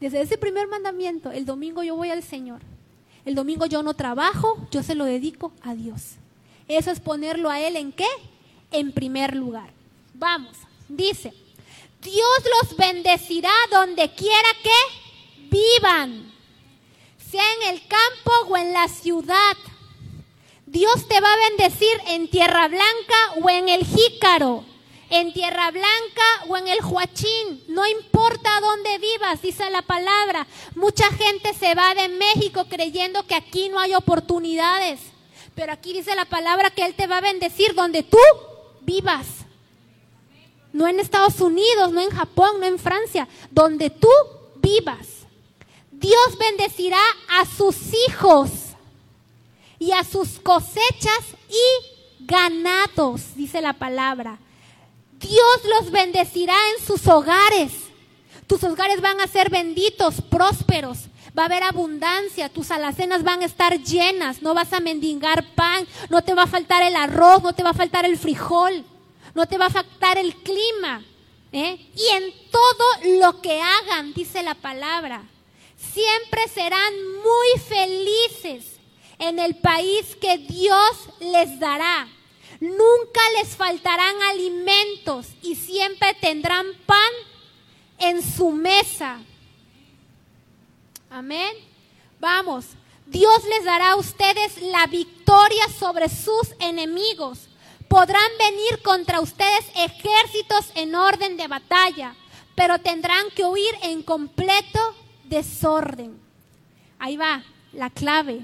Desde ese primer mandamiento, el domingo yo voy al Señor. El domingo yo no trabajo, yo se lo dedico a Dios. Eso es ponerlo a Él en qué? En primer lugar. Vamos, dice, Dios los bendecirá donde quiera que vivan, sea en el campo o en la ciudad. Dios te va a bendecir en tierra blanca o en el jícaro, en tierra blanca o en el huachín, no importa dónde vivas, dice la palabra. Mucha gente se va de México creyendo que aquí no hay oportunidades. Pero aquí dice la palabra que Él te va a bendecir donde tú vivas. No en Estados Unidos, no en Japón, no en Francia, donde tú vivas. Dios bendecirá a sus hijos y a sus cosechas y ganados, dice la palabra. Dios los bendecirá en sus hogares. Tus hogares van a ser benditos, prósperos va a haber abundancia, tus alacenas van a estar llenas, no vas a mendigar pan, no te va a faltar el arroz, no te va a faltar el frijol, no te va a faltar el clima. ¿eh? Y en todo lo que hagan, dice la palabra, siempre serán muy felices en el país que Dios les dará. Nunca les faltarán alimentos y siempre tendrán pan en su mesa. Amén. Vamos. Dios les dará a ustedes la victoria sobre sus enemigos, Podrán venir contra ustedes ejércitos en orden de batalla, pero tendrán que huir en completo desorden. Ahí va la clave.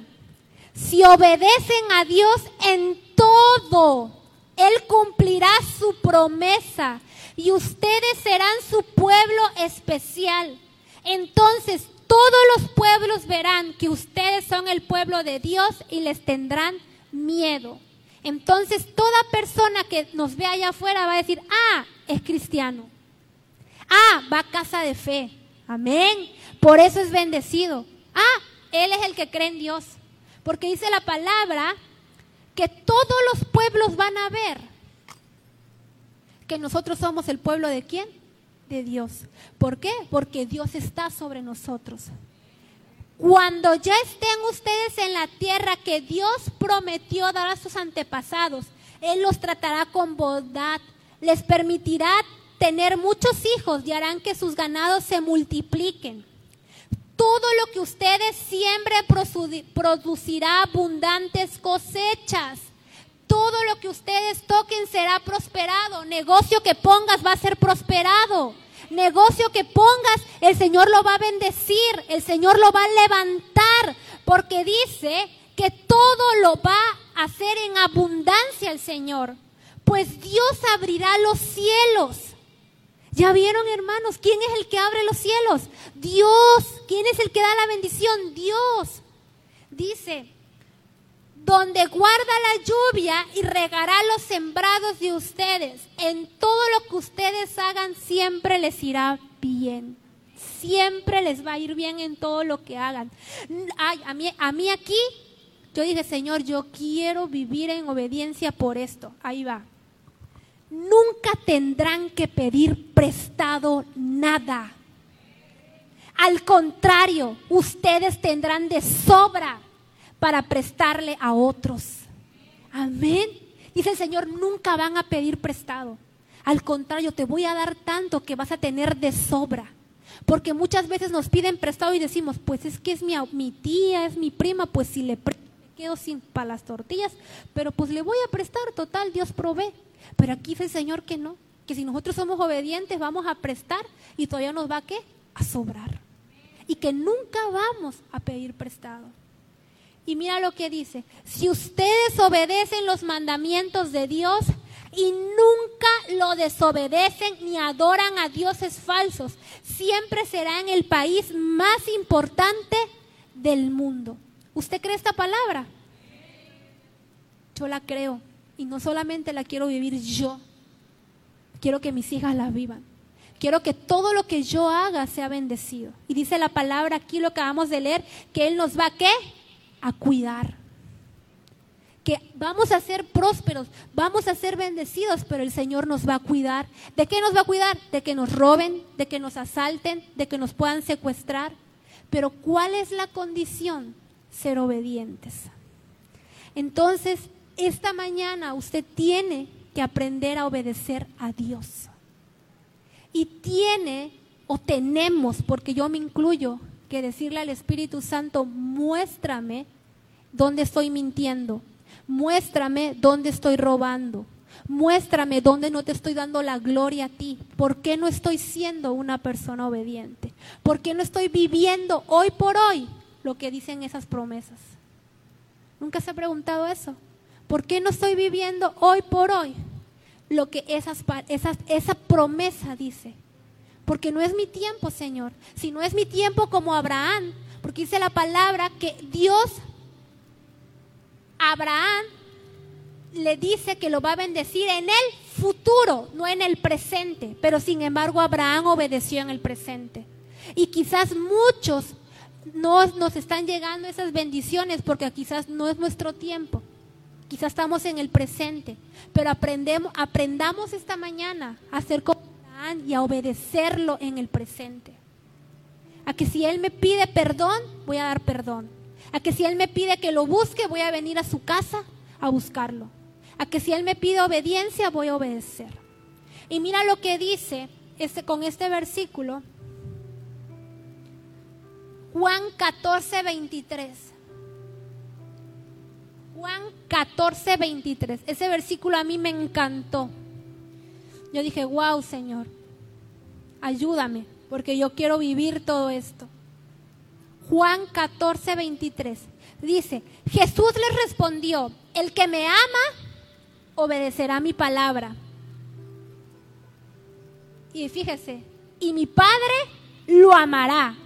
Si obedecen a Dios en todo, Él cumplirá su promesa y ustedes serán su pueblo especial. Entonces todos los pueblos verán que ustedes son el pueblo de Dios y les tendrán miedo. Entonces toda persona que nos ve allá afuera va a decir, ah, es cristiano. Ah, va a casa de fe. Amén. Por eso es bendecido. Ah, él es el que cree en Dios. Porque dice la palabra que todos los pueblos van a ver que nosotros somos el pueblo de quién? De Dios. ¿Por qué? Porque Dios está sobre nosotros. Cuando ya estén ustedes en la tierra que Dios prometió dar a sus antepasados, Él los tratará con bondad, les permitirá tener muchos hijos y harán que sus ganados se multipliquen. Todo lo que ustedes siembren producirá abundantes cosechas. Todo lo que ustedes toquen será prosperado. Negocio que pongas va a ser prosperado. Negocio que pongas, el Señor lo va a bendecir, el Señor lo va a levantar, porque dice que todo lo va a hacer en abundancia el Señor. Pues Dios abrirá los cielos ¿Ya vieron, hermanos? ¿Quién es el que abre los cielos? Dios. ¿Quién es el que da la bendición? Dios. Dice, donde guarda la lluvia y regará los sembrados de ustedes. En todo lo que ustedes hagan siempre les irá bien. Siempre les va a ir bien en todo lo que hagan. A mí aquí, yo dije, Señor, yo quiero vivir en obediencia por esto. Ahí va nunca tendrán que pedir prestado nada. Al contrario, ustedes tendrán de sobra para prestarle a otros. Amén. Dice el Señor, nunca van a pedir prestado. Al contrario, te voy a dar tanto que vas a tener de sobra. Porque muchas veces nos piden prestado y decimos, pues es que es mi, mi tía, es mi prima, pues si le quedo sin para las tortillas, pero pues le voy a prestar, total, Dios provee. Pero aquí dice el Señor que no, que si nosotros somos obedientes vamos a prestar y todavía nos va a qué? A sobrar. Y que nunca vamos a pedir prestado. Y mira lo que dice, si ustedes obedecen los mandamientos de Dios y nunca lo desobedecen ni adoran a dioses falsos, siempre serán el país más importante del mundo. ¿Usted cree esta palabra? Yo la creo. Y no solamente la quiero vivir yo, quiero que mis hijas la vivan. Quiero que todo lo que yo haga sea bendecido. Y dice la palabra aquí, lo que acabamos de leer, que Él nos va a qué? A cuidar. Que vamos a ser prósperos, vamos a ser bendecidos, pero el Señor nos va a cuidar. ¿De qué nos va a cuidar? De que nos roben, de que nos asalten, de que nos puedan secuestrar. Pero ¿cuál es la condición? Ser obedientes. Entonces, esta mañana usted tiene que aprender a obedecer a Dios. Y tiene o tenemos, porque yo me incluyo, que decirle al Espíritu Santo, muéstrame dónde estoy mintiendo, muéstrame dónde estoy robando, muéstrame dónde no te estoy dando la gloria a ti, por qué no estoy siendo una persona obediente, por qué no estoy viviendo hoy por hoy lo que dicen esas promesas. ¿Nunca se ha preguntado eso? ¿Por qué no estoy viviendo hoy por hoy lo que esas, esa promesa dice? Porque no es mi tiempo, Señor. Si no es mi tiempo como Abraham, porque dice la palabra que Dios, Abraham, le dice que lo va a bendecir en el futuro, no en el presente. Pero sin embargo, Abraham obedeció en el presente. Y quizás muchos no nos están llegando esas bendiciones porque quizás no es nuestro tiempo. Quizás estamos en el presente, pero aprendemos, aprendamos esta mañana a ser como y a obedecerlo en el presente. A que si Él me pide perdón, voy a dar perdón. A que si Él me pide que lo busque, voy a venir a su casa a buscarlo. A que si Él me pide obediencia, voy a obedecer. Y mira lo que dice este, con este versículo. Juan 14, 23. Juan 14, 23. Ese versículo a mí me encantó. Yo dije, wow, Señor, ayúdame, porque yo quiero vivir todo esto. Juan 14, 23. Dice, Jesús les respondió, el que me ama, obedecerá mi palabra. Y fíjese, y mi Padre lo amará.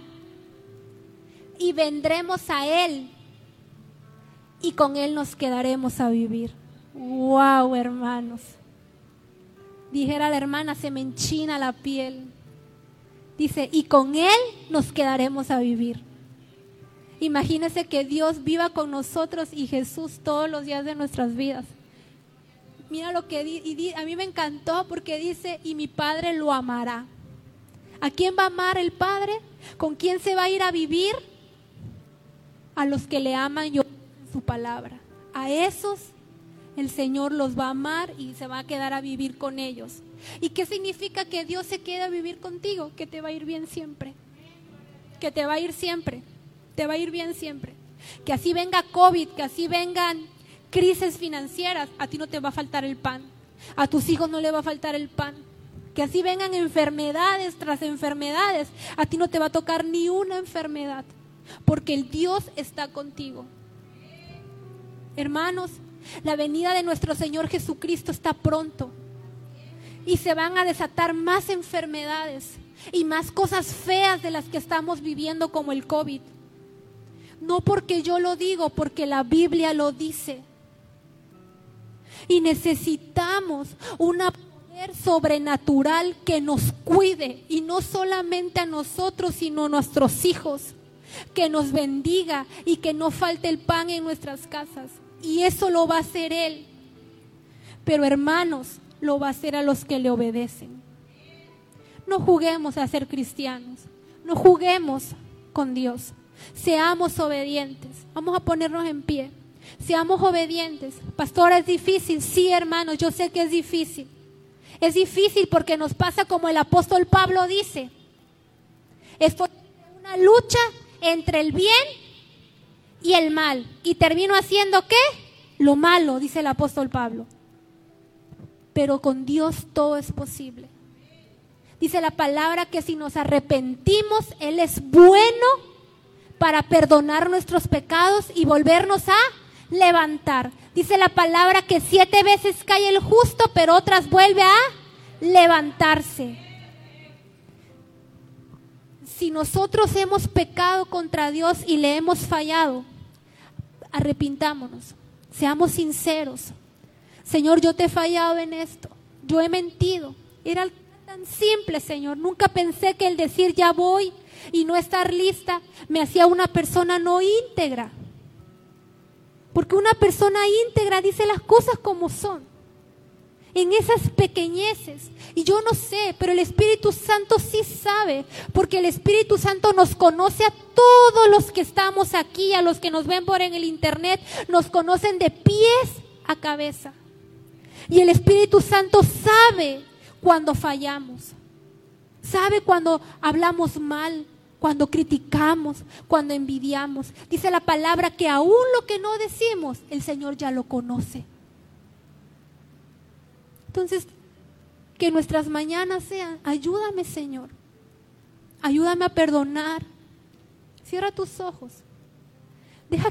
Y vendremos a Él. Y con Él nos quedaremos a vivir. ¡Wow, hermanos! Dijera la hermana, se me enchina la piel. Dice, y con Él nos quedaremos a vivir. Imagínese que Dios viva con nosotros y Jesús todos los días de nuestras vidas. Mira lo que dice, a mí me encantó porque dice, y mi Padre lo amará. ¿A quién va a amar el Padre? ¿Con quién se va a ir a vivir? A los que le aman y su palabra. A esos el Señor los va a amar y se va a quedar a vivir con ellos. ¿Y qué significa que Dios se quede a vivir contigo? Que te va a ir bien siempre. Que te va a ir siempre. Te va a ir bien siempre. Que así venga COVID, que así vengan crisis financieras, a ti no te va a faltar el pan. A tus hijos no le va a faltar el pan que así vengan enfermedades tras enfermedades, a ti no te va a tocar ni una enfermedad, porque el Dios está contigo. Hermanos, la venida de nuestro Señor Jesucristo está pronto y se van a desatar más enfermedades y más cosas feas de las que estamos viviendo como el COVID. No porque yo lo digo, porque la Biblia lo dice. Y necesitamos una sobrenatural que nos cuide y no solamente a nosotros, sino a nuestros hijos, que nos bendiga y que no falte el pan en nuestras casas. Y eso lo va a hacer Él. Pero hermanos, lo va a hacer a los que le obedecen. No juguemos a ser cristianos, no juguemos con Dios. Seamos obedientes. Vamos a ponernos en pie. Seamos obedientes. Pastora, es difícil. Sí, hermanos, yo sé que es difícil. Es difícil porque nos pasa como el apóstol Pablo dice. Es una lucha entre el bien y el mal. Y termino haciendo qué? Lo malo, dice el apóstol Pablo. Pero con Dios todo es posible. Dice la palabra que si nos arrepentimos, Él es bueno para perdonar nuestros pecados y volvernos a levantar. Dice la palabra que siete veces cae el justo, pero otras vuelve a levantarse. Si nosotros hemos pecado contra Dios y le hemos fallado, arrepintámonos, seamos sinceros. Señor, yo te he fallado en esto, yo he mentido. Era tan simple, Señor. Nunca pensé que el decir ya voy y no estar lista me hacía una persona no íntegra. Porque una persona íntegra dice las cosas como son. En esas pequeñeces. Y yo no sé, pero el Espíritu Santo sí sabe. Porque el Espíritu Santo nos conoce a todos los que estamos aquí, a los que nos ven por en el Internet. Nos conocen de pies a cabeza. Y el Espíritu Santo sabe cuando fallamos. Sabe cuando hablamos mal cuando criticamos, cuando envidiamos. Dice la palabra que aún lo que no decimos, el Señor ya lo conoce. Entonces, que nuestras mañanas sean, ayúdame Señor, ayúdame a perdonar. Cierra tus ojos.